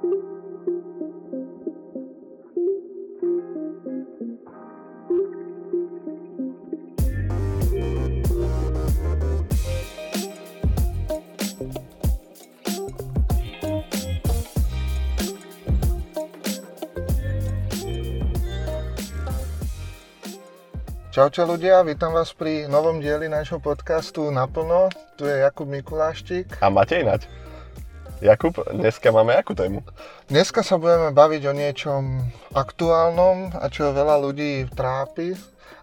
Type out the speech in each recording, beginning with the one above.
Čaute ľudia, vítam vás pri novom dieli nášho podcastu Naplno. Tu je Jakub Mikuláštik. A Matej Naď. Jakub, dneska máme akú tému? Dneska sa budeme baviť o niečom aktuálnom a čo veľa ľudí trápi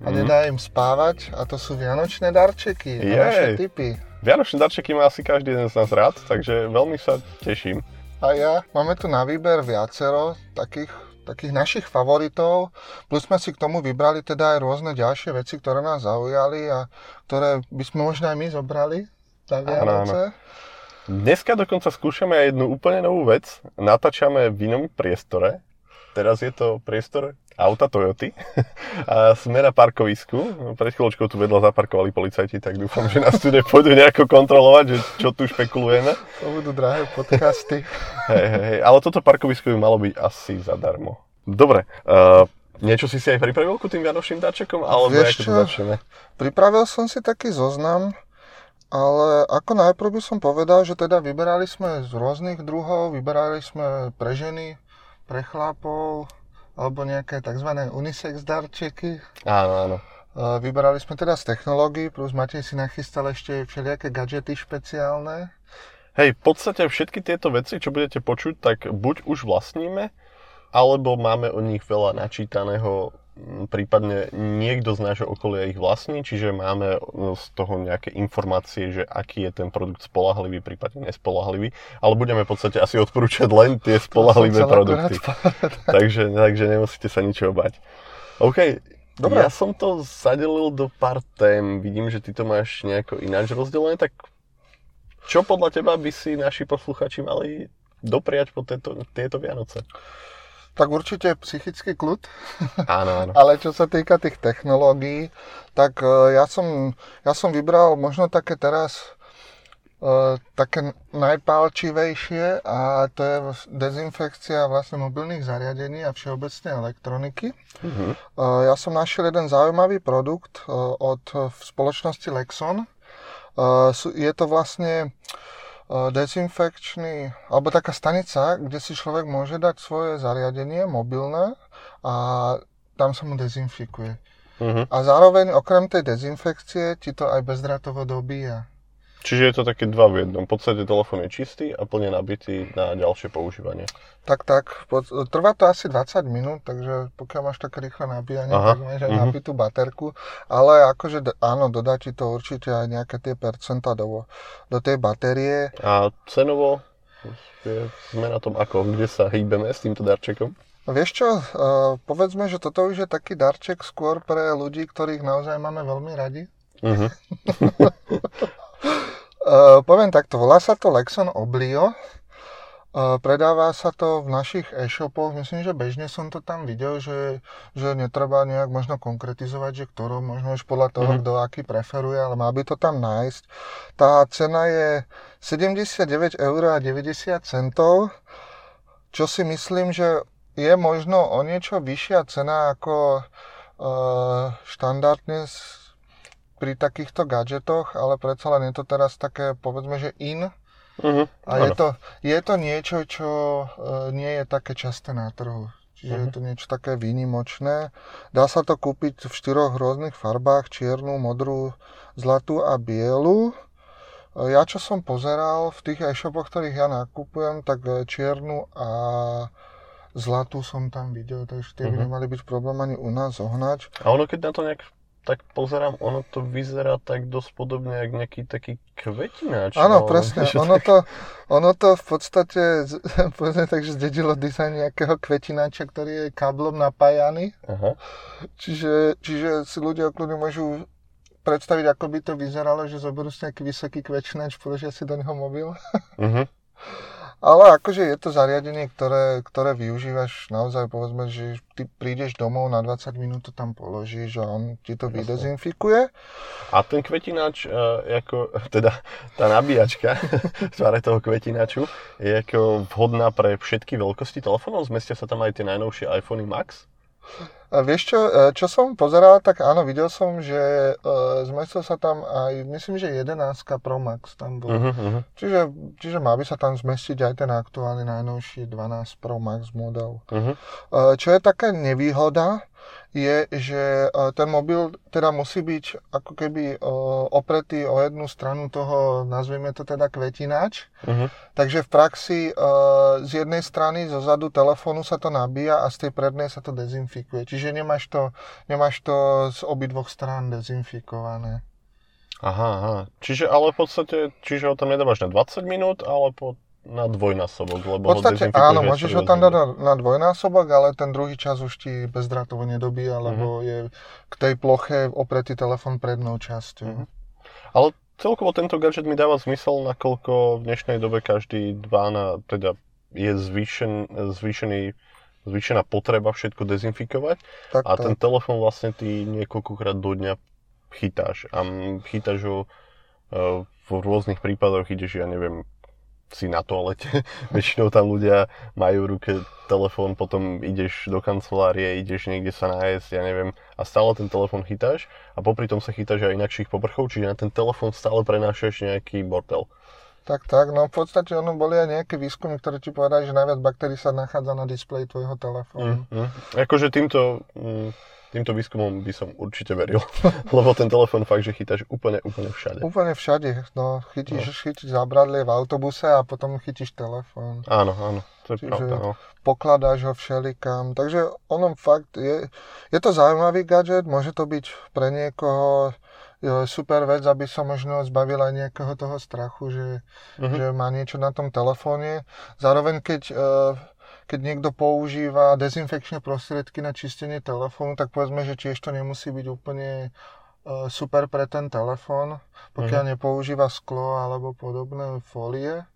a mm. nedá im spávať a to sú vianočné darčeky a naše typy. Vianočné darčeky má asi každý jeden z nás rád, takže veľmi sa teším. A ja, máme tu na výber viacero takých takých našich favoritov, plus sme si k tomu vybrali teda aj rôzne ďalšie veci, ktoré nás zaujali a ktoré by sme možno aj my zobrali na Vianoce. Dneska dokonca skúšame aj jednu úplne novú vec. Natáčame v inom priestore. Teraz je to priestor auta Toyoty a sme na parkovisku. Pred chvíľočkou tu vedľa zaparkovali policajti, tak dúfam, že nás tu nepôjdu nejako kontrolovať, že čo tu špekulujeme. To budú drahé podcasty. Hej, hej, hej, ale toto parkovisko by malo byť asi zadarmo. Dobre, uh, niečo si si aj pripravil ku tým vianočným darčekom, alebo Vieš to začneme? Pripravil som si taký zoznam, ale ako najprv by som povedal, že teda vyberali sme z rôznych druhov, vyberali sme pre ženy, pre chlapov, alebo nejaké tzv. unisex darčeky. Áno, áno. Vyberali sme teda z technológií, plus Matej si nachystal ešte všelijaké gadžety špeciálne. Hej, v podstate všetky tieto veci, čo budete počuť, tak buď už vlastníme, alebo máme o nich veľa načítaného, prípadne niekto z nášho okolia ich vlastní, čiže máme z toho nejaké informácie, že aký je ten produkt spolahlivý, prípadne nespolahlivý, ale budeme v podstate asi odporúčať len tie spolahlivé produkty. takže, takže nemusíte sa ničoho bať. OK, Dobre. ja som to zadelil do pár tém, vidím, že ty to máš nejako ináč rozdelené, tak čo podľa teba by si naši posluchači mali dopriať po tieto, tieto Vianoce? Tak určite psychický kľud. Áno, áno. Ale čo sa týka tých technológií, tak e, ja som, ja som vybral možno také teraz uh, také najpálčivejšie a to je dezinfekcia vlastne mobilných zariadení a všeobecnej elektroniky. Uh-huh. Uh, ja som našiel jeden zaujímavý produkt uh, od spoločnosti Lexon. Je to vlastne dezinfekčný, alebo taká stanica, kde si človek môže dať svoje zariadenie mobilné a tam sa mu dezinfikuje. Uh-huh. A zároveň okrem tej dezinfekcie ti to aj bezdrátovo dobíja. Čiže je to také dva v jednom. V podstate telefón je čistý a plne nabitý na ďalšie používanie. Tak, tak. Trvá to asi 20 minút, takže pokiaľ máš také rýchle nabíjanie, Aha. tak máš aj uh-huh. nabitú baterku. Ale akože áno, dodá ti to určite aj nejaké tie percenta do, do tej batérie. A cenovo je, sme na tom ako? Kde sa hýbeme s týmto darčekom? Vieš čo, uh, povedzme, že toto už je taký darček skôr pre ľudí, ktorých naozaj máme veľmi radi. Uh-huh. Uh, poviem takto, volá sa to Lexon Oblio. Uh, predáva sa to v našich e-shopoch, myslím, že bežne som to tam videl, že, že netreba nejak možno konkretizovať, že ktorú, možno už podľa toho, mm-hmm. kto aký preferuje, ale má by to tam nájsť. Tá cena je 79 eur a 90 centov, čo si myslím, že je možno o niečo vyššia cena ako uh, štandardne pri takýchto gadžetoch, ale predsa len je to teraz také, povedzme, že in. Uh-huh. A je to, je to niečo, čo uh, nie je také časté na trhu. Čiže uh-huh. je to niečo také výnimočné. Dá sa to kúpiť v štyroch rôznych farbách, čiernu, modrú, zlatú a bielu. E, ja čo som pozeral v tých e-shopoch, ktorých ja nakupujem, tak e, čiernu a zlatú som tam videl, takže tie uh-huh. by nemali byť problém ani u nás ohnať. A ono keď na to nejak tak pozerám, ono to vyzerá tak dosť podobne, jak nejaký taký kvetináč. Áno, no, presne. Ono to, ono to v podstate, povedzme tak, že zdedilo dizajn nejakého kvetináča, ktorý je káblom napájaný. Aha. Čiže, čiže si ľudia okľudne môžu predstaviť, ako by to vyzeralo, že zoberú si nejaký vysoký kvečnač, položia si do neho mobil. Uh-huh. Ale akože je to zariadenie, ktoré, ktoré využívaš naozaj, povedzme, že ty prídeš domov na 20 minút, to tam položíš a on ti to vydezinfikuje. A ten kvetinač, uh, ako, teda tá nabíjačka v tvare toho kvetinaču, je ako vhodná pre všetky veľkosti telefónov? Zmestia sa tam aj tie najnovšie iPhony Max? Vieš čo, e, čo som pozeral, tak áno, videl som, že uh, zmestil sa tam aj, myslím, že 11 Pro Max tam bol. Uh-huh, uh-huh. Čiže, čiže má by sa tam zmestiť aj ten aktuálny najnovší 12 Pro Max model. Uh-huh. Uh, čo je taká nevýhoda, je, že e, ten mobil teda musí byť ako keby e, opretý o jednu stranu toho, nazvime to teda kvetinač. Uh-huh. Takže v praxi e, z jednej strany, zo zadu telefónu sa to nabíja a z tej prednej sa to dezinfikuje. Čiže nemáš to, nemáš to z obidvoch strán dezinfikované. Aha, aha. Čiže ale v podstate, čiže ho tam nedávaš na 20 minút, ale po na dvojnásobok, lebo v podstate, ho áno, môžeš ho tam dať na, na dvojnásobok, ale ten druhý čas už ti bezdrátovo nedobíja, lebo uh-huh. je k tej ploche opretý telefon prednou časťou. Uh-huh. Ale celkovo tento gadget mi dáva zmysel, nakoľko v dnešnej dobe každý dva na, teda je zvýšen, zvýšený, zvýšená potreba všetko dezinfikovať tak, a tak. ten telefon vlastne ty niekoľkokrát do dňa chytáš a chytáš ho uh, v rôznych prípadoch ideš, ja neviem, si na toalete. Väčšinou tam ľudia majú v ruke telefón, potom ideš do kancelárie, ideš niekde sa nájsť, ja neviem, a stále ten telefón chytáš a popri tom sa chytáš aj inakších povrchov, čiže na ten telefón stále prenášaš nejaký bordel. Tak, tak, no v podstate ono boli aj nejaké výskumy, ktoré ti povedali, že najviac baktérií sa nachádza na displeji tvojho telefónu. Mm, mm. Akože týmto mm, týmto výskumom by som určite veril, lebo ten telefón fakt, že chytáš úplne, úplne všade. Úplne všade, no, chytíš, no. chytíš zábradlie v autobuse a potom chytíš telefón. Áno, áno, to je Čiže pravda, no. pokladáš ho všelikam, takže ono fakt je, je to zaujímavý gadget, môže to byť pre niekoho super vec, aby sa možno zbavil aj nejakého toho strachu, že, uh-huh. že má niečo na tom telefóne. Zároveň, keď uh, keď niekto používa dezinfekčné prostriedky na čistenie telefónu, tak povedzme, že tiež to nemusí byť úplne uh, super pre ten telefón, pokiaľ mm. nepoužíva sklo alebo podobné fólie.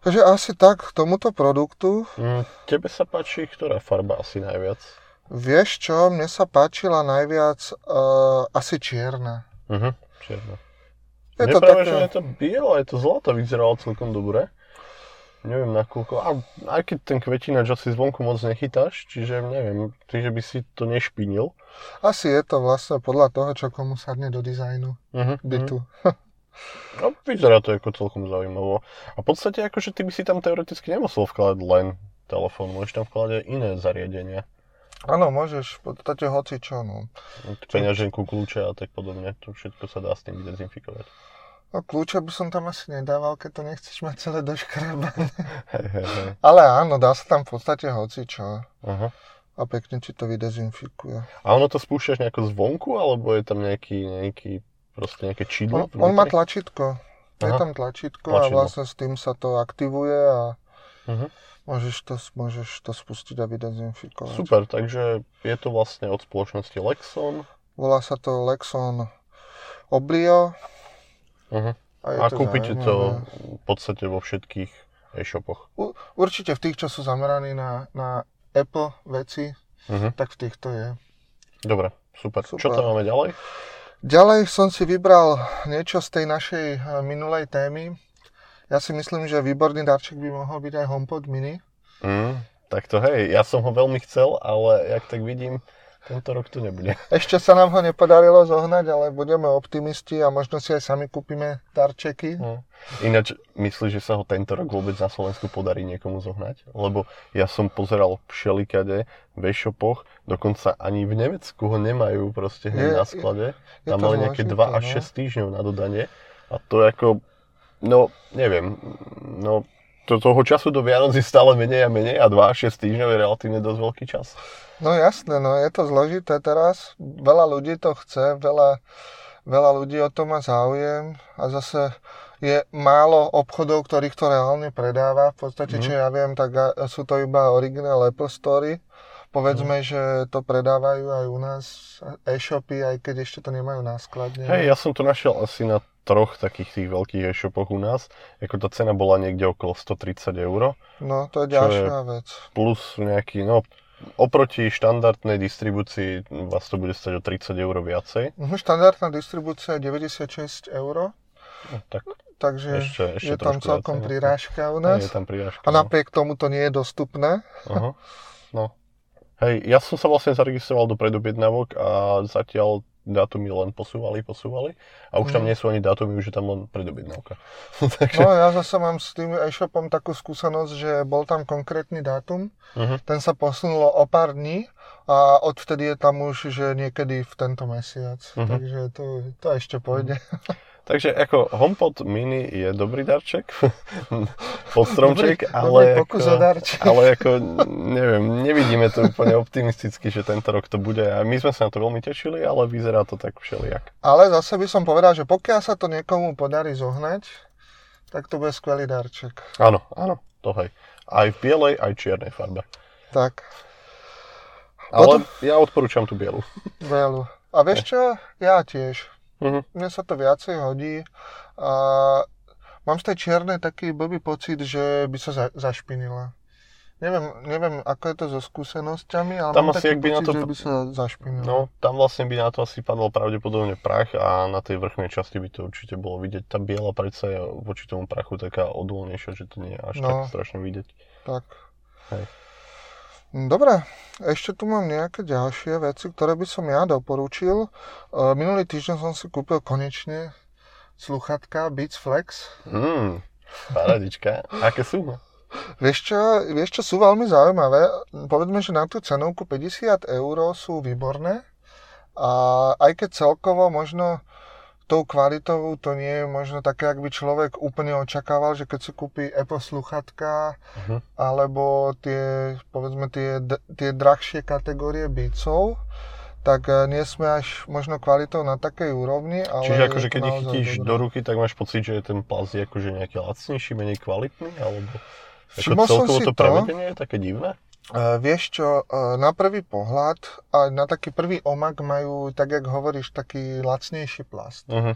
Takže asi tak k tomuto produktu. Mm, tebe sa páči ktorá farba asi najviac? Vieš čo, mne sa páčila najviac uh, asi čierna. Uh-huh, čierna. Je Mne to práve, také... že je to bielo, je to zlato, vyzeralo celkom dobre neviem nakoľko, a aj keď ten kvetinač asi zvonku moc nechytáš, čiže neviem, čiže by si to nešpinil. Asi je to vlastne podľa toho, čo komu sadne do dizajnu uh-huh, bytu. Uh-huh. No, vyzerá to ako celkom zaujímavo. A v podstate akože ty by si tam teoreticky nemusel vkladať len telefón, môžeš tam vkladať iné zariadenia. Áno, môžeš v podstate hoci čo, no. Peňaženku, kľúče a tak podobne, to všetko sa dá s tým vydezinfikovať. No kľúče by som tam asi nedával, keď to nechceš mať celé doškrabané. Ale áno, dá sa tam v podstate hocičo. Uh-huh. A pekne ti to vydezinfikuje. A ono to spúšťaš nejako zvonku, alebo je tam nejaký, nejaký proste nejaké čidlo? On, on má tlačítko. Aha. Je tam tlačítko a vlastne s tým sa to aktivuje a uh-huh. môžeš, to, môžeš to spustiť a vydezinfikovať. Super, takže je to vlastne od spoločnosti Lexon. Volá sa to Lexon Oblio. Uh-huh. A, a kúpite to v podstate vo všetkých e-shopoch. U, určite v tých, čo sú zameraní na, na Apple veci, uh-huh. tak v týchto je. Dobre, super. super. Čo tam máme ďalej? Ďalej som si vybral niečo z tej našej eh, minulej témy. Ja si myslím, že výborný darček by mohol byť aj HomePod mini. Mm, tak to hej, ja som ho veľmi chcel, ale jak tak vidím, tento rok tu nebude. Ešte sa nám ho nepodarilo zohnať, ale budeme optimisti a možno si aj sami kúpime darčeky. No. Ináč, myslíš, že sa ho tento rok vôbec na Slovensku podarí niekomu zohnať? Lebo ja som pozeral všelikade v e-shopoch, dokonca ani v Nemecku ho nemajú proste hneď na sklade. Je, je Tam mali nejaké 2 až 6 no. týždňov na dodanie. A to ako, no neviem, no to, toho času do Vianoc je stále menej a menej a 2 až 6 týždňov je relatívne dosť veľký čas. No jasné, no je to zložité teraz. Veľa ľudí to chce, veľa, veľa ľudí o to má záujem a zase je málo obchodov, ktorých to reálne predáva. V podstate, mm. čo ja viem, tak sú to iba originál Apple Story. Povedzme, mm. že to predávajú aj u nás e-shopy, aj keď ešte to nemajú na skladne. Hej, ja som to našiel asi na troch takých tých veľkých e-shopoch u nás, ako tá cena bola niekde okolo 130 eur. No, to je ďalšia vec. Plus nejaký, no, oproti štandardnej distribúcii vás to bude stať o 30 eur viacej. Mhm, štandardná distribúcia je 96 eur. No, tak takže ešte, ešte je tam celkom viacej, no. prirážka u nás. Je tam prirážka, A napriek tomu to nie je dostupné. No. no. Hej, ja som sa vlastne zaregistroval do predobjednávok a zatiaľ dátumy len posúvali, posúvali a už tam Mhm. nie sú ani dátumy, už je tam len predobjednávka. Takže, No ja zase mám s tým e-shopom takú skúsenosť, že bol tam konkrétny dátum, uh-huh. ten sa posunulo o pár dní a odvtedy je tam už, že niekedy v tento mesiac. Mhm. Takže to, to ešte pôjde. Takže ako HomePod mini je dobrý darček pod stromček, Dobrý- ale, dobrý ako, darček. ale ako, neviem, nevidíme to úplne optimisticky, že tento rok to bude a my sme sa na to veľmi tešili, ale vyzerá to tak všelijak. Ale zase by som povedal, že pokiaľ sa to niekomu podarí zohnať, tak to bude skvelý darček. Áno, áno, to hej. Aj v bielej, aj čiernej farbe. Tak, Ale ja odporúčam tú bielu. veľu. A vieš čo? Ja tiež. Mhm. Mne sa to viacej hodí. A mám z tej čiernej taký blbý pocit, že by sa za, zašpinila. Neviem, neviem, ako je to so skúsenosťami, ale Tam mám asi, taký ak by na pocit, to- že by sa zašpinila. No, tam vlastne by na to asi padol pravdepodobne prach a na tej vrchnej časti by to určite bolo vidieť. Tá biela predsa je voči tomu prachu taká odolnejšia, že to nie je až No. tak strašne vidieť. Tak. Hej. Dobre, ešte tu mám nejaké ďalšie veci, ktoré by som ja doporučil. E, Minulý týždeň som si kúpil konečne sluchatka Beats Flex. Mm, paradička. Aké sú? Vieš čo, vieš čo, sú veľmi zaujímavé. Povedzme, že na tú cenovku 50 eur sú výborné. A aj keď celkovo možno tou kvalitou to nie je možno také, ak by človek úplne očakával, že keď si kúpi Apple sluchatka Mhm. alebo tie, povedzme, tie, tie drahšie kategórie Beatsov, tak eh, nie sme až možno kvalitou na takej úrovni, ale Čiže akože keď ich chytíš dobré. do ruky, tak máš pocit, že je ten plast je akože nejaký lacnejší, menej kvalitný, alebo ako Všimol celkovo to to. prevedenie je také divné? Uh, vieš čo, uh, na prvý pohľad a na taký prvý omak majú, tak jak hovoríš, taký lacnejší plast. Mhm.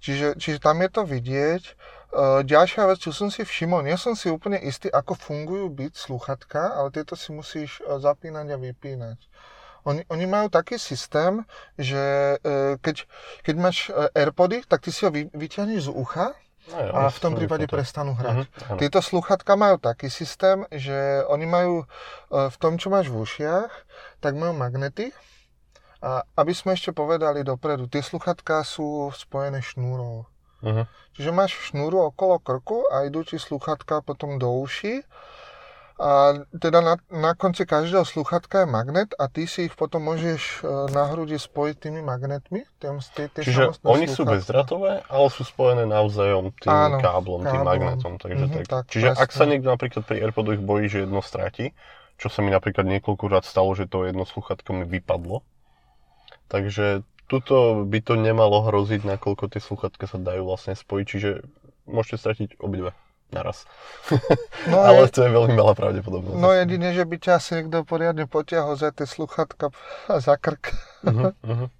Čiže, čiže tam je to vidieť. Uh, ďalšia vec, čo som si všimol, nie som si úplne istý, ako fungujú byť sluchatka, ale tieto si musíš zapínať a vypínať. Oni, oni majú taký systém, že keď, keď máš Airpody, tak ty si ho vy, vyťahneš z ucha No, a v tom to- prípade to- prestanú hrať. Mhm, áno. Tieto sluchatka majú taký systém, že oni majú e, v tom, čo máš v ušiach, tak majú magnety. A aby sme ešte povedali dopredu, tie sluchatka sú spojené šnúrou. Mhm. Čiže máš šnúru okolo krku a idú ti sluchatka potom do uší. A teda na, na konci každého sluchatka je magnet a ty si ich potom môžeš e, na hrudi spojiť tými magnetmi. Tie, tie, tie Čiže oni sú slúchadká. bezdratové, ale sú spojené navzájom tým Áno, káblom, tým káblom. magnetom. Takže Mhm, tak. tak, Čiže ak presne. sa niekto napríklad pri Airpodoch bojí, že jedno stratí, čo sa mi napríklad niekoľkokrát stalo, že to jedno sluchatko mi vypadlo. Takže tuto by to nemalo hroziť, nakoľko tie sluchatka sa dajú vlastne spojiť, čiže môžete stratiť obidve naraz. No, ale je- to je veľmi malá pravdepodobnosť. No jedine, že by ťa asi niekto poriadne potiahol za tie sluchatka za krk. Mhm, mhm.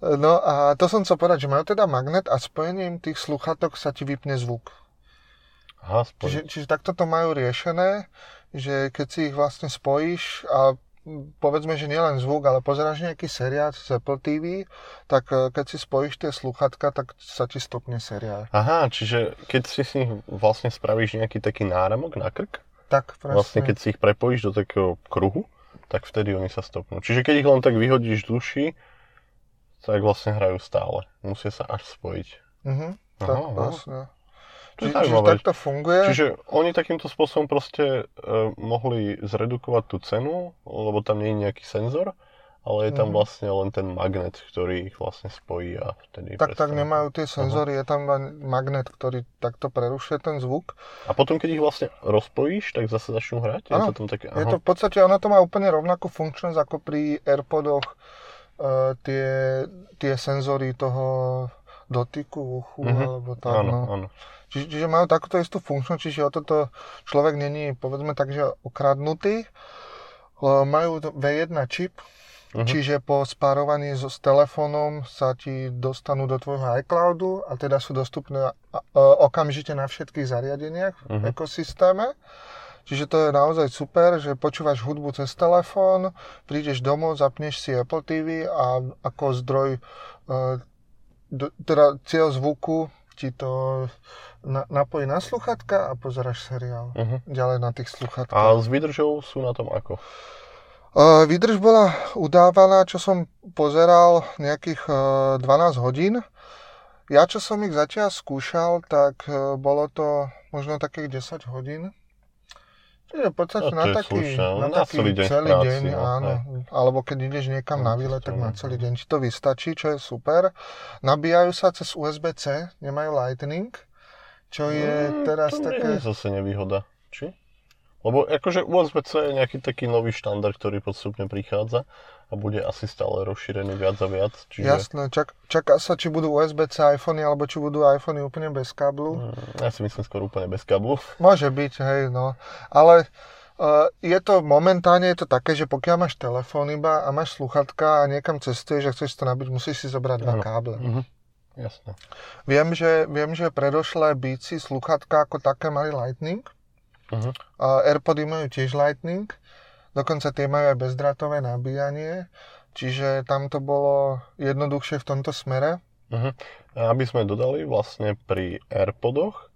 No a to som chcel povedať, že majú teda magnet a spojením tých sluchatok sa ti vypne zvuk. Aha, spoj. Čiže, čiže takto to majú riešené, že keď si ich vlastne spojíš a povedzme, že nielen zvuk, ale pozeráš nejaký seriál z Apple TV, tak e, keď si spojíš tie sluchatka, tak sa ti stopne seriál. Aha, čiže keď si s nich vlastne spravíš nejaký taký náramok na krk, Tak, presne. vlastne keď si ich prepojíš do takého kruhu, tak vtedy oni sa stopnú. Čiže keď ich len tak vyhodíš duši, tak vlastne hrajú stále. Musia sa až spojiť. Mhm, tak aha. vlastne. To je Či, čiže zaujímavé. takto funguje. Čiže oni takýmto spôsobom proste e, mohli zredukovať tú cenu, lebo tam nie je nejaký senzor, ale je tam Mhm. vlastne len ten magnet, ktorý ich vlastne spojí a vtedy Tak, tak prestanú. nemajú tie senzory, je tam magnet, ktorý takto prerušuje ten zvuk. A potom, keď ich vlastne rozpojíš, tak zase začnú hrať? Je Áno, to tam také... Je aha. to v podstate, ono to má úplne rovnakú funkčnosť ako pri Airpodoch uh, tie, tie senzory toho dotyku uchu, Mhm. alebo tak. Áno, no. áno. Čiže, čiže majú takúto istú funkčnosť, čiže o toto človek není, povedzme tak, že okradnutý. Uh, majú to V1 čip, Uh-huh. Čiže po spárovaní so, s telefónom sa ti dostanú do tvojho iCloudu a teda sú dostupné okamžite na všetkých zariadeniach uh-huh. v ekosystéme. Čiže to je naozaj super, že počúvaš hudbu cez telefón, prídeš domov, zapneš si Apple TV a ako zdroj, e, teda cieľ zvuku ti to na, napojí na sluchatka a pozeráš seriál. Uh-huh. Ďalej na tých sluchatkách. A s výdržou sú na tom ako? Výdrž bola udávaná, čo som pozeral, nejakých 12 hodín. Ja, čo som ich zatiaľ skúšal, tak e, bolo to možno takých 10 hodín. Čiže v podstate no, na taký, na, na taký celý deň, celý práci, deň no, áno. Ne. Alebo keď ideš niekam no, na výlet, tak na celý deň ti to vystačí, čo je super. Nabíjajú sa cez USB-C, nemajú Lightning, čo je mm, teraz to také... To je zase nevýhoda, či? Lebo akože USB-C je nejaký taký nový štandard, ktorý postupne prichádza a bude asi stále rozšírený viac a viac. Čiže... Jasné, čak, čaká sa, či budú USB-C iPhony, alebo či budú iPhony úplne bez káblu. Mm, ja si myslím skôr úplne bez káblu. Môže byť, hej, no. Ale uh, je to momentálne je to také, že pokiaľ máš telefón iba a máš sluchatka a niekam cestuješ a chceš to nabiť, musíš si zobrať dva káble. Mm-hmm. Jasné. Viem, že, viem, že predošlé Beatsy sluchatka ako také mali Lightning, Uh-huh. A Airpody majú tiež Lightning, dokonca tie majú aj bezdrátové nabíjanie, čiže tam to bolo jednoduchšie v tomto smere. Uh-huh. Aby sme dodali vlastne pri Airpodoch, uh,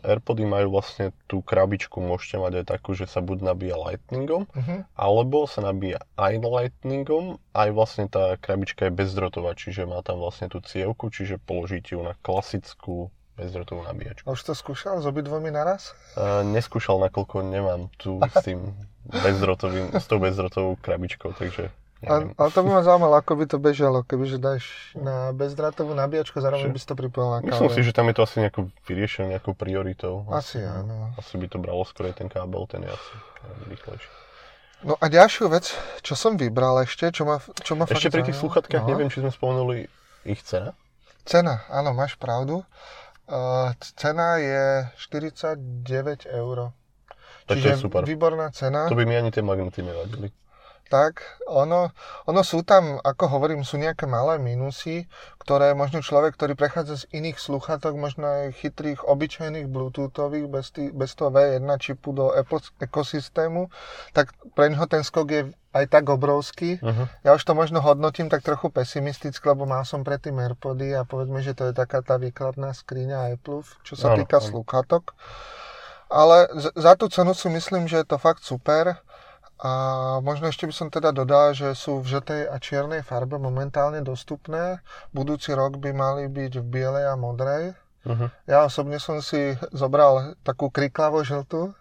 Airpody majú vlastne tú krabičku, môžete mať aj takú, že sa buď nabíja lightningom, uh-huh. alebo sa nabíja aj lightningom, aj vlastne tá krabička je bezdrotová, čiže má tam vlastne tú cievku, čiže položíte ju na klasickú bezdrotovú nabíjačku. A už to skúšal s obidvomi naraz? Uh, neskúšal, nakoľko nemám tu s tým bezdrotovým, s tou bezdrotovou krabičkou, takže a, ale to by ma zaujímalo, ako by to bežalo, kebyže dáš na bezdrátovú nabíjačku, zároveň by si to pripojil na kábel. Myslím si, že tam je to asi nejako vyriešené nejakou prioritou. Asi, asi áno. Asi by to bralo skôr ten kábel, ten je asi rýchlejší. No a ďalšiu vec, čo som vybral ešte, čo ma, čo ma Ešte pri tých sluchatkách, no. neviem, či sme spomenuli ich cena. Cena, áno, máš pravdu. Uh, cena je 49 eur. Tak Čiže to je super. výborná cena. To by mi ani tie magnety nevadili. Tak, ono, ono sú tam, ako hovorím, sú nejaké malé minusy, ktoré možno človek, ktorý prechádza z iných sluchatok, možno aj chytrých, obyčajných bluetoothových, bez, tý, bez toho V1 čipu do Apple ekosystému, tak pre neho ten skok je aj tak obrovský. Uh-huh. Ja už to možno hodnotím tak trochu pesimisticky, lebo mal som predtým Airpody a povedzme, že to je taká tá výkladná skriňa Apple, čo sa ano, týka ano. sluchatok. Ale za tú cenu si myslím, že je to fakt super. A možno ešte by som teda dodal, že sú v žltej a čiernej farbe momentálne dostupné. Budúci rok by mali byť v bielej a modrej. Uh-huh. Ja osobne som si zobral takú kriklavo žltú.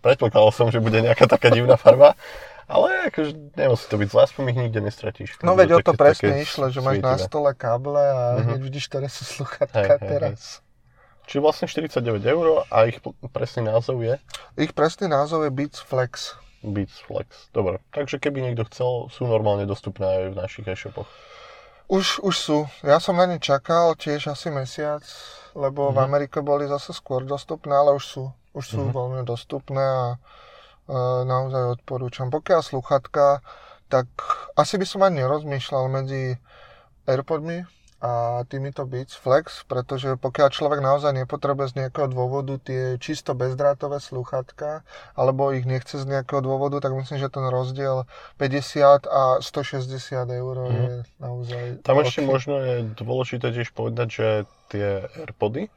Predpokladal som, že bude nejaká taká divná farba. Ale akože nemusí to byť zle, aspoň ich nikde nestratíš. No veď o to presne išlo, že máš na stole káble a uh-huh. hneď vidíš, ktoré sú sluchatka hey, teraz. Hey. Čiže vlastne 49 eur a ich presný názov je? Ich presný názov je Beats Flex. Beats Flex. Dobre, takže keby niekto chcel, sú normálne dostupné aj v našich e-shopoch. Už, už sú. Ja som na ne čakal tiež asi mesiac, lebo mm-hmm. v mhm. Amerike boli zase skôr dostupné, ale už sú. Už sú mm-hmm. voľne dostupné a e, naozaj odporúčam. Pokiaľ sluchatka, tak asi by som ani nerozmýšľal medzi Airpodmi, a týmito Beats Flex, pretože pokiaľ človek naozaj nepotrebuje z nejakého dôvodu tie čisto bezdrátové slúchatka, alebo ich nechce z nejakého dôvodu, tak myslím, že ten rozdiel 50 a 160 eur mm. je naozaj... Tam ešte možno je dôležité tiež povedať, že tie AirPody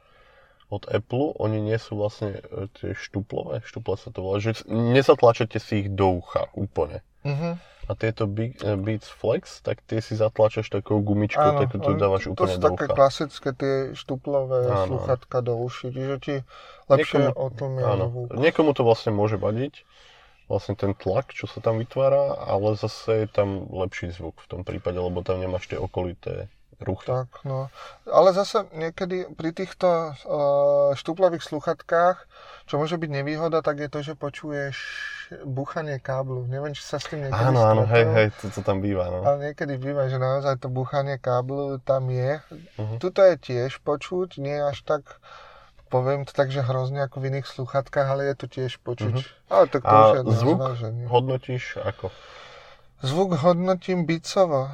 od Apple, oni nie sú vlastne e, tie štuplové, štuple sa to volá, že nezatlačete si ich do ucha úplne. Mm-hmm. A tieto eh, Beats Flex, tak tie si zatlačaš takou gumičkou, áno, tak tu dávaš úplne. To sú také klasické tie štuplové áno. sluchatka do uši, čiže ti lepšie Niekomu, otlmia zvuk. Niekomu to vlastne môže vadiť, vlastne ten tlak, čo sa tam vytvára, ale zase je tam lepší zvuk v tom prípade, lebo tam nemáš tie okolité ruchy. Tak, no. Ale zase niekedy pri týchto uh, štuplových sluchatkách, čo môže byť nevýhoda, tak je to, že počuješ búchanie káblu. Neviem, či sa s tým niekedy Áno, áno, hej, hej, to, to tam býva, no. Ale niekedy býva, že naozaj to búchanie káblu tam je. Uh-huh. Tuto je tiež počuť, nie až tak poviem to tak, že hrozne ako v iných sluchatkách, ale je to tiež počuť. Uh-huh. Ale tak to A už je zvuk hodnotíš ako? Zvuk hodnotím bicovo.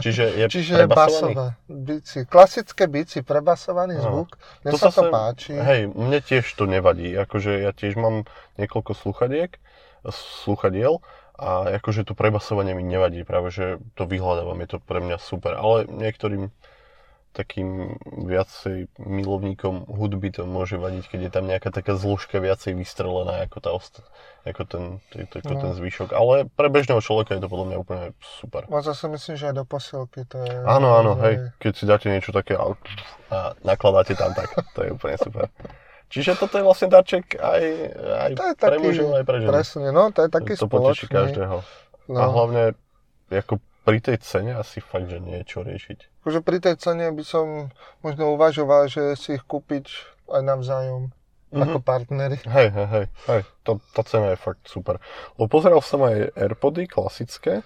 Čiže je Čiže prebasovaný? basové bici. Klasické bici, prebasovaný Áno. zvuk. Mne To sa to páči. Hej, mne tiež to nevadí. Akože ja tiež mám niekoľko sluchadiek, sluchadiel a akože to prebasovanie mi nevadí. Práve, že to vyhľadávam, je to pre mňa super. Ale niektorým takým viacej milovníkom hudby to môže vadiť, keď je tam nejaká taká zložka viacej vystrelená ako, tá ost- ako, ten, ako No. ten zvyšok. Ale pre bežného človeka je to podľa mňa úplne super. No zase myslím, že aj do posilky to je... Áno, áno, hej, keď si dáte niečo také a, a nakladáte tam tak, to je úplne super. Čiže toto je vlastne darček aj, aj To je pre taký, mužov, aj pre ženy. presne, no to je taký to poteší spoločný. každého. No. A hlavne, ako pri tej cene asi fakt, že nie je čo riešiť. Akože pri tej cene by som možno uvažoval, že si ich kúpiť aj navzájom, Mhm. ako partnery. Hej, hej, hej, hej, to, tá cena je fakt super. Lebo pozeral som aj Airpody klasické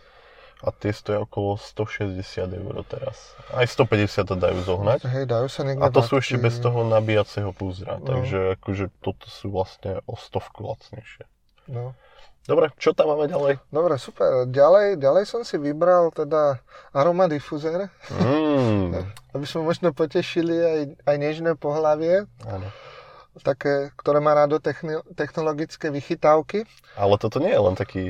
a tie stojí okolo 160 eur teraz. Aj 150 to dajú zohnať. Hej, dajú sa niekde A to sú ešte bez toho nabíjaceho púzdra, No. takže akože toto sú vlastne o stovku lacnejšie. No. Dobre, čo tam máme ďalej? Dobre, super. Ďalej, ďalej som si vybral teda aroma difuzér, Mm, aby sme možno potešili aj, aj nežné pohlavie, áno. také, ktoré má rádo techni- technologické vychytávky. Ale toto nie je len taký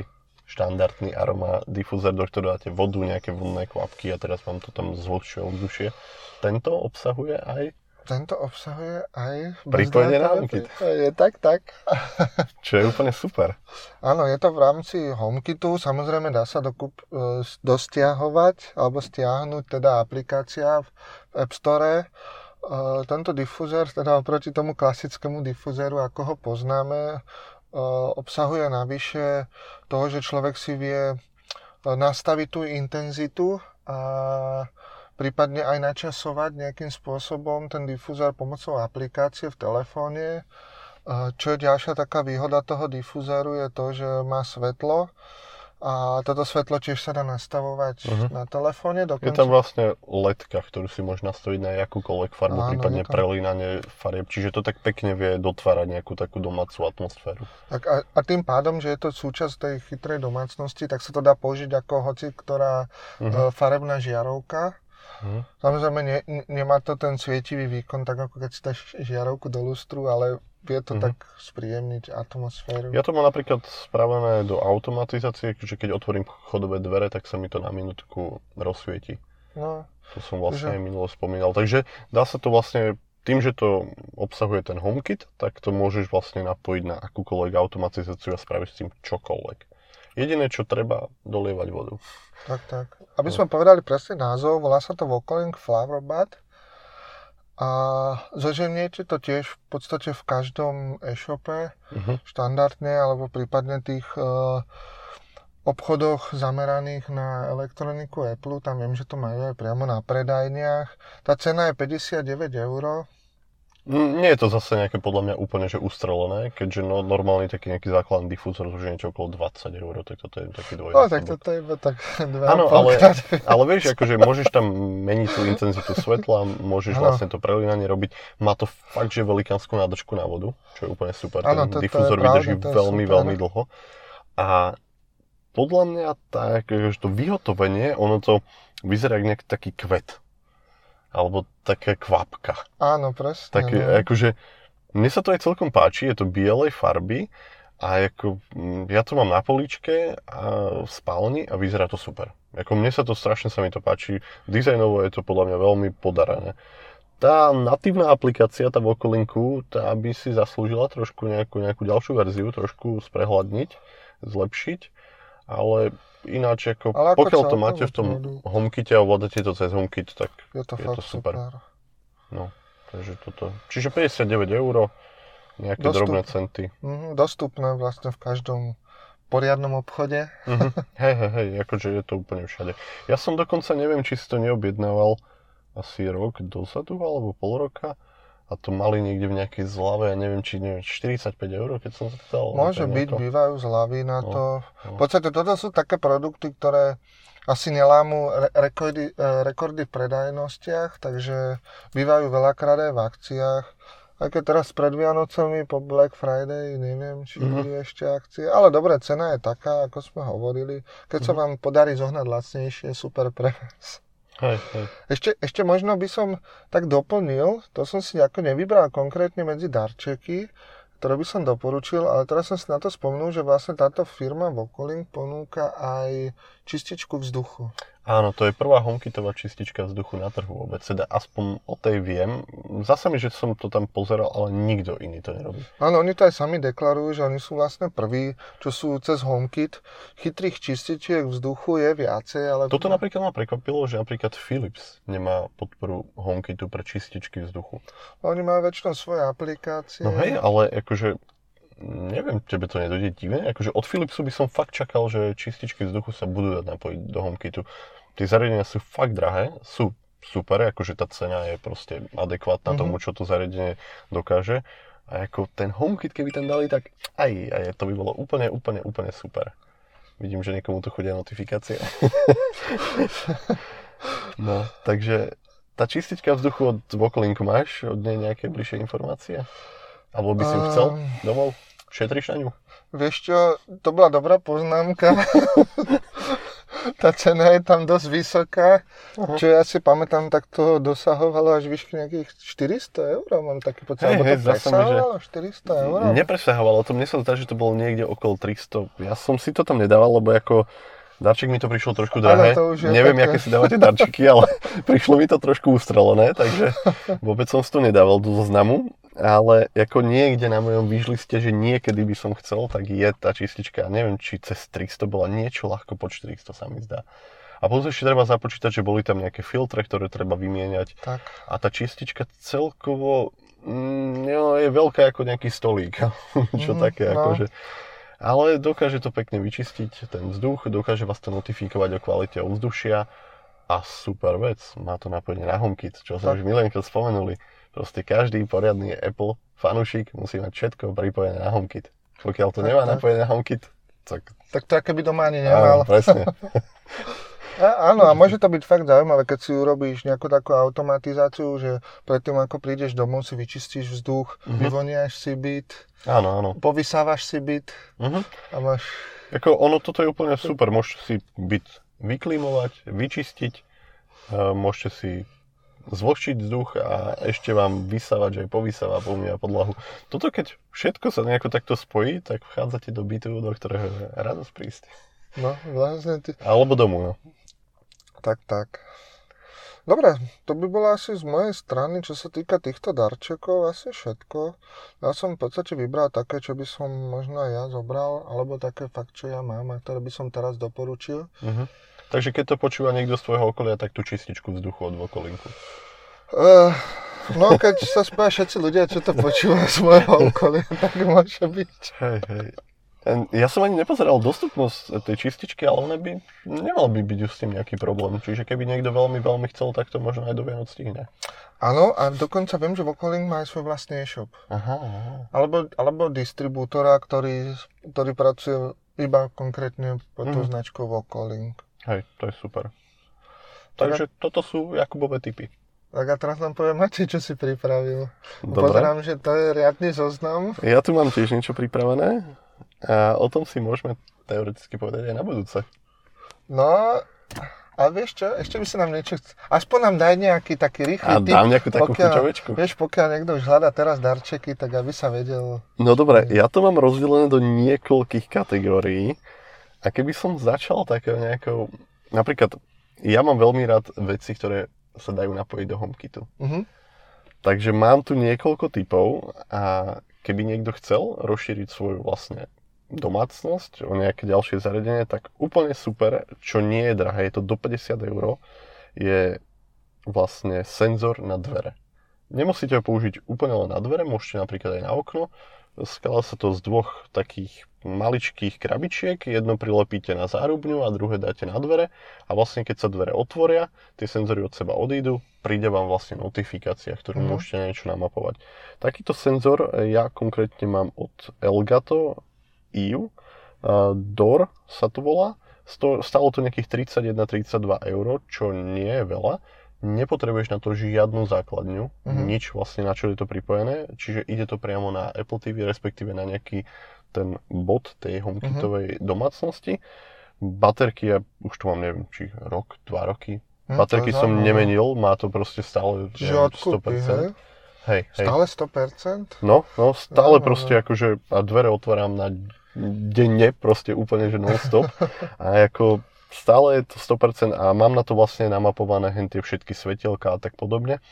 štandardný aroma difúzer, do ktorého dáte vodu, nejaké vodné kvapky a teraz vám to tam zvlhčuje ovzdušie. Tento obsahuje aj, Tento obsahuje aj... Pripojenie na HomeKit. pripojenie. Tak, tak. čo je úplne super. Áno, je to v rámci HomeKitu, samozrejme dá sa dokup, e, dostiahovať alebo stiahnuť teda aplikácia v App Store. E, Tento difuzér, teda oproti tomu klasickému difuzéru, ako ho poznáme, e, obsahuje navyše toho, že človek si vie nastaviť tú intenzitu a prípadne aj načasovať nejakým spôsobom ten difuzor pomocou aplikácie v telefóne. E, Čo je ďalšia taká výhoda toho difuzéru je to, že má svetlo a toto svetlo tiež sa dá nastavovať Mhm. na telefóne. Je Dokonca... tam vlastne ledka, ktorú si môžeš nastaviť na jakúkoľvek farbu, Áno, prípadne je tam. prelínanie farieb. Čiže to tak pekne vie dotvárať nejakú takú domácu atmosféru. Tak a, a tým pádom, že je to súčasť tej chytrej domácnosti, tak sa to dá použiť ako hoci ktorá e, farebná žiarovka. Samozrejme ne, ne- nemá to ten svietivý výkon, tak ako keď si dáš žiarovku do lustru, ale vie to Mhm. tak spríjemniť atmosféru. Ja to mám napríklad spravené do automatizácie, že keď otvorím chodové dvere, tak sa mi to na minútku rozsvieti. No, To som vlastne Takže- aj minulo spomínal. Takže dá sa to vlastne, tým, že to obsahuje ten HomeKit, tak to môžeš vlastne napojiť na akúkoľvek automatizáciu a spraviť s tým čokoľvek. Jediné, čo treba, dolievať vodu. tak, tak. Aby No. sme povedali presne názov, volá sa to Vocoling Flower Bud. A zoženiete to tiež v podstate v každom e-shope, Mhm. štandardne, alebo prípadne tých e, obchodoch zameraných na elektroniku Apple, tam viem, že to majú aj priamo na predajniach. Tá cena je 59 eur. Nie je to zase nejaké podľa mňa úplne že ustrelené, keďže no, normálny taký nejaký základný difúzor už je niečo okolo 20 eur, tak toto je taký No tak dvojnásobok. toto je iba tak Áno, 2,5 ale, ale vieš, akože môžeš tam meniť tú intenzitu svetla, môžeš Áno. vlastne to prelínanie robiť. Má to fakt, že velikánsku nádržku na vodu, čo je úplne super. Áno, Ten to- difúzor vydrží to veľmi, super. veľmi dlho. A podľa mňa tak, že to vyhotovenie, ono to vyzerá ako nejaký taký kvet. Alebo taká kvapka. Áno, presne. Tak no. akože, mne sa to aj celkom páči, je to bielej farby a ako, mm, ja to mám na políčke a v spálni a vyzerá to super. Ako mne sa to strašne sa mi to páči, dizajnovo je to podľa mňa veľmi podarené. Tá natívna aplikácia, tá Vokolinku, tá by si zaslúžila trošku nejakú, nejakú ďalšiu verziu, trošku sprehľadniť, zlepšiť, ale ináč ako, Ale ako pokiaľ to máte v tom. HomeKite a ovládate to cez HomeKit, tak Je to je to super. super. No, takže toto. Čiže 59 eur, nejaké Dostup. drobné centy. Mhm, dostupné vlastne v každom poriadnom obchode. Mhm. Hej, hej, hej, akože je to úplne všade. Ja som dokonca, neviem, či si to neobjednával asi rok dozadu, alebo pol roka. A to mali niekde v nejakej zlave, ja neviem, či neviem, 45 eur, keď som sa pýtal. Môže byť, nejako. bývajú zľavy na No, to. no. V podstate toto sú také produkty, ktoré asi nelámu re- rekordy, e, rekordy v predajnostiach, takže bývajú veľakrát aj v akciách. Aj keď teraz pred Vianocami po Black Friday, neviem, či Mhm. budú ešte akcie. Ale dobre, cena je taká, ako sme hovorili. Keď Mhm. sa vám podarí zohnať lacnejšie, super pre vás. Hej. Ešte, ešte možno by som tak doplnil, to som si ako nevybral konkrétne medzi darčeky, ktoré by som doporučil, ale teraz som si na to spomenul, že vlastne táto firma Vokolink ponúka aj čističku vzduchu. Áno, to je prvá homekitová čistička vzduchu na trhu vôbec, teda aspoň o tej viem. Zasa mi, že som to tam pozeral, ale nikto iný to nerobí. Áno, oni to aj sami deklarujú, že oni sú vlastne prví, čo sú cez HomeKit. Chytrých čističiek vzduchu je viacej, ale... Toto napríklad ma prekvapilo, že napríklad Philips nemá podporu HomeKitu pre čističky vzduchu. Oni majú väčšinou svoje aplikácie. No hej, ale akože neviem, tebe to nedojde divne. Akože od Philipsu by som fakt čakal, že čističky vzduchu sa budú dať napojiť do HomeKitu. Tie zariadenia sú fakt drahé, sú super, akože tá cena je proste adekvátna Mhm. tomu, čo to zariadenie dokáže. A ako ten HomeKit, keby tam dali, tak aj, aj to by bolo úplne, úplne, úplne super. Vidím, že niekomu tu chodia notifikácie. no, takže tá čistička vzduchu od Vokolinku máš od nej nejaké bližšie informácie? Alebo by si ju chcel Ehm. domov? Šetriš na ňu? Vieš čo, to bola dobrá poznámka. tá cena je tam dosť vysoká. Aha. Čo ja si pamätám, tak to dosahovalo až výšky nejakých 400 eur. Mám taký pocit, alebo hej, to sa mi, že- presahovalo 400 eur. Nepresahovalo to, mne sa zdá, že to bolo niekde okolo 300. Ja som si to tam nedával, lebo ako darček mi to prišlo trošku drahé. Neviem, také. aké si dávate darčeky, ale prišlo mi to trošku ustrelené, takže vôbec som si to nedával do zoznamu. Ale ako niekde na mojom výžliste, že niekedy by som chcel, tak je tá čistička, neviem, či cez 300 bola niečo ľahko po 400 sa mi zdá. A potom ešte treba započítať, že boli tam nejaké filtre, ktoré treba vymieňať. Tak. A tá čistička celkovo mm, je veľká ako nejaký stolík. Čo Mhm, také, no. akože. Ale dokáže to pekne vyčistiť, ten vzduch, dokáže vás to notifikovať o kvalite ovzdušia. A super vec, má to napojenie na HomeKit, čo sme už milenko spomenuli. Proste každý poriadny Apple fanúšik musí mať všetko pripojené na HomeKit. Pokiaľ to Tak, nemá tak. napojené na HomeKit, tak Tak to aké by doma ani áno, nemal. presne. A, áno, a môže to byť fakt zaujímavé, keď si urobíš nejakú takú automatizáciu, že predtým ako prídeš domov si vyčistíš vzduch, Mhm. vyvoniaš si byt, Áno, áno. povysávaš si byt Mhm. a máš... Ako ono, toto je úplne super. Môžete si byt vyklimovať, vyčistiť, e, môžete si zvlhčiť vzduch a ešte vám vysávač aj povysáva, pomýva podlahu. Toto keď všetko sa nejako takto spojí, tak vchádzate do bytu, do ktorého je radosť prísť. No, vlastne ty... Alebo domu, no. Tak, tak. Dobre, to by bolo asi z mojej strany, čo sa týka týchto darčekov, asi všetko. Ja som v podstate vybral také, čo by som možno aj ja zobral, alebo také fakt, čo ja mám a ktoré by som teraz doporučil. Mhm. Takže keď to počúva niekto z tvojho okolia, tak tú čističku vzduchu od Vokolinku. Uh, no, keď sa spája všetci ľudia, čo to počúva z môjho okolia, tak môže byť. Hej, hej. Ja som ani nepozeral dostupnosť tej čističky, ale ona by, nemal by byť už s tým nejaký problém. Čiže keby niekto veľmi, veľmi chcel, tak to možno aj do Vianoc stihne. Áno, a dokonca viem, že Vokolink má aj svoj vlastný e-shop. Aha, aha. Alebo, alebo distribútora, ktorý, ktorý pracuje iba konkrétne pod tou Mhm. značkou Vokolink. Hej, to je super. Tak Takže toto sú Jakubové typy. Tak a teraz nám povie Matej, čo si pripravil. Dobre. Pozerám, že to je riadny zoznam. Ja tu mám tiež niečo pripravené a o tom si môžeme teoreticky povedať aj na budúce. No, a vieš čo, ešte by si nám niečo... Aspoň nám daj nejaký taký rýchly A tip. dám nejakú takú pokiaľ- kľúčovečku. Vieš, pokiaľ niekto už hľadá teraz darčeky, tak aby sa vedel... No dobre, ja to mám rozdelené do niekoľkých kategórií a keby som začal takou nejakou... Napríklad, ja mám veľmi rád veci, ktoré sa dajú napojiť do HomeKitu. Mhm. Takže mám tu niekoľko typov a keby niekto chcel rozšíriť svoju vlastne domácnosť o nejaké ďalšie zariadenie, tak úplne super, čo nie je drahé, je to do 50 eur, je vlastne senzor na dvere. Nemusíte ho použiť úplne len na dvere, môžete napríklad aj na okno. Skladá sa to z dvoch takých maličkých krabičiek, jedno prilepíte na zárubňu a druhé dáte na dvere a vlastne keď sa dvere otvoria, tie senzory od seba odídu, príde vám vlastne notifikácia, ktorú Mhm. môžete niečo namapovať. Takýto senzor e, ja konkrétne mám od Elgato EU, uh, DOR sa to volá, stalo to nejakých 31-32 eur, čo nie je veľa. Nepotrebuješ na to žiadnu základňu, Mhm. nič vlastne na čo je to pripojené, čiže ide to priamo na Apple TV, respektíve na nejaký ten bod tej HomeKitovej domácnosti. Baterky, ja už to mám neviem, či rok, dva roky. Hm, Baterky som zaujímavé. nemenil, má to proste stále Čiže neviem, odkúpy, hej? Hej, hej. Stále 100%? No, no, stále Zaujímavé. proste akože, a dvere otváram na denne, proste úplne, že non-stop. A ako stále je to 100% a mám na to vlastne namapované hen tie všetky svetielka a tak podobne.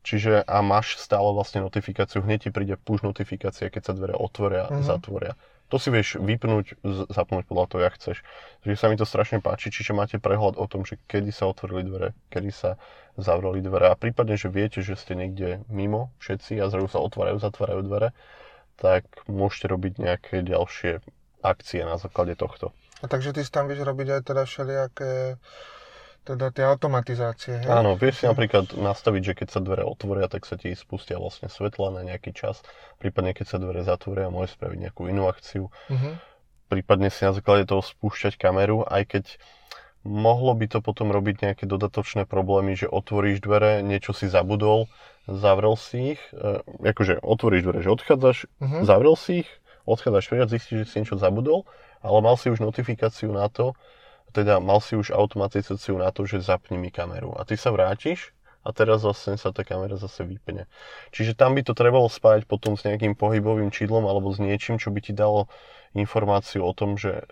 Čiže a máš stále vlastne notifikáciu, hneď ti príde push notifikácia, keď sa dvere otvoria a Mhm. zatvoria. To si vieš vypnúť, zapnúť podľa toho, jak chceš. Takže sa mi to strašne páči, čiže máte prehľad o tom, že kedy sa otvorili dvere, kedy sa zavreli dvere a prípadne, že viete, že ste niekde mimo všetci a zrazu sa otvárajú, zatvárajú dvere, tak môžete robiť nejaké ďalšie akcie na základe tohto. A takže ty si tam vieš robiť aj teda všelijaké teda tie automatizácie, hej? Áno, vieš si napríklad nastaviť, že keď sa dvere otvoria, tak sa ti spustia vlastne svetla na nejaký čas. Prípadne keď sa dvere zatvoria, môžeš spraviť nejakú inú akciu. Mhm. Prípadne si na základe toho spúšťať kameru, aj keď mohlo by to potom robiť nejaké dodatočné problémy, že otvoríš dvere, niečo si zabudol, zavrel si ich, e, akože otvoríš dvere, že odchádzaš, Mhm. zavrel si ich, odchádzaš späť, zistíš, že si niečo zabudol, ale mal si už notifikáciu na to, teda mal si už automatizáciu na to, že zapni mi kameru. A ty sa vrátiš a teraz zase sa tá kamera zase vypne. Čiže tam by to trebalo spájať potom s nejakým pohybovým čidlom alebo s niečím, čo by ti dalo informáciu o tom, že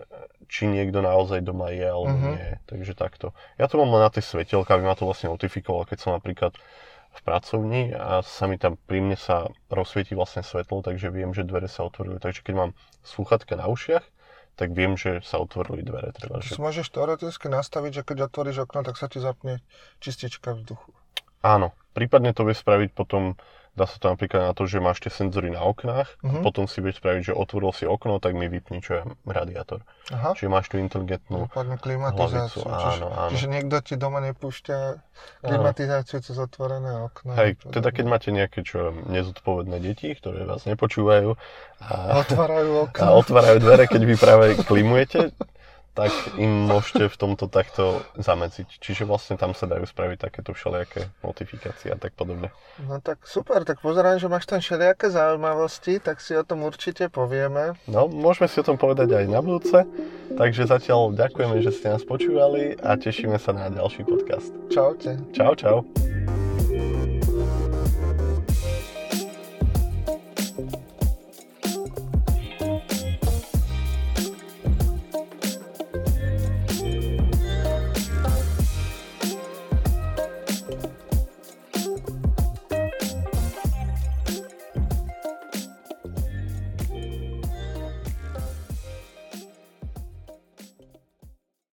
či niekto naozaj doma je alebo Mhm. nie. Takže takto. Ja to mám len na tej svetelke, aby ma to vlastne notifikovalo, keď som napríklad v pracovni a sa mi tam pri mne sa rozsvieti vlastne svetlo, takže viem, že dvere sa otvorili. Takže keď mám slúchatka na ušiach, tak viem, že sa otvorili dvere. To že... môžeš teoreticky nastaviť, že keď otvoríš okno, tak sa ti zapne čistička vzduchu. Áno, prípadne to vieš spraviť potom, dá sa to napríklad na to, že máš tie senzory na oknách, Mhm. potom si vieš spraviť, že otvoril si okno, tak mi vypni, čo je radiátor. Aha. Čiže máš tú inteligentnú klimatizáciu. hlavicu, Čiže, áno, áno. čiže niekto ti doma nepúšťa klimatizáciu cez otvorené okno. Hej, teda keď máte nejaké čo nezodpovedné deti, ktoré vás nepočúvajú a, Otvárajú okno. a otvárajú dvere, keď vy práve klimujete, tak im môžete v tomto takto zamedziť. Čiže vlastne tam sa dajú spraviť takéto všelijaké notifikácie a tak podobne. No tak super, tak pozerám, že máš tam všelijaké zaujímavosti, tak si o tom určite povieme. No, môžeme si o tom povedať aj na budúce. Takže zatiaľ ďakujeme, že ste nás počúvali a tešíme sa na ďalší podcast. Čaute. Čau, čau.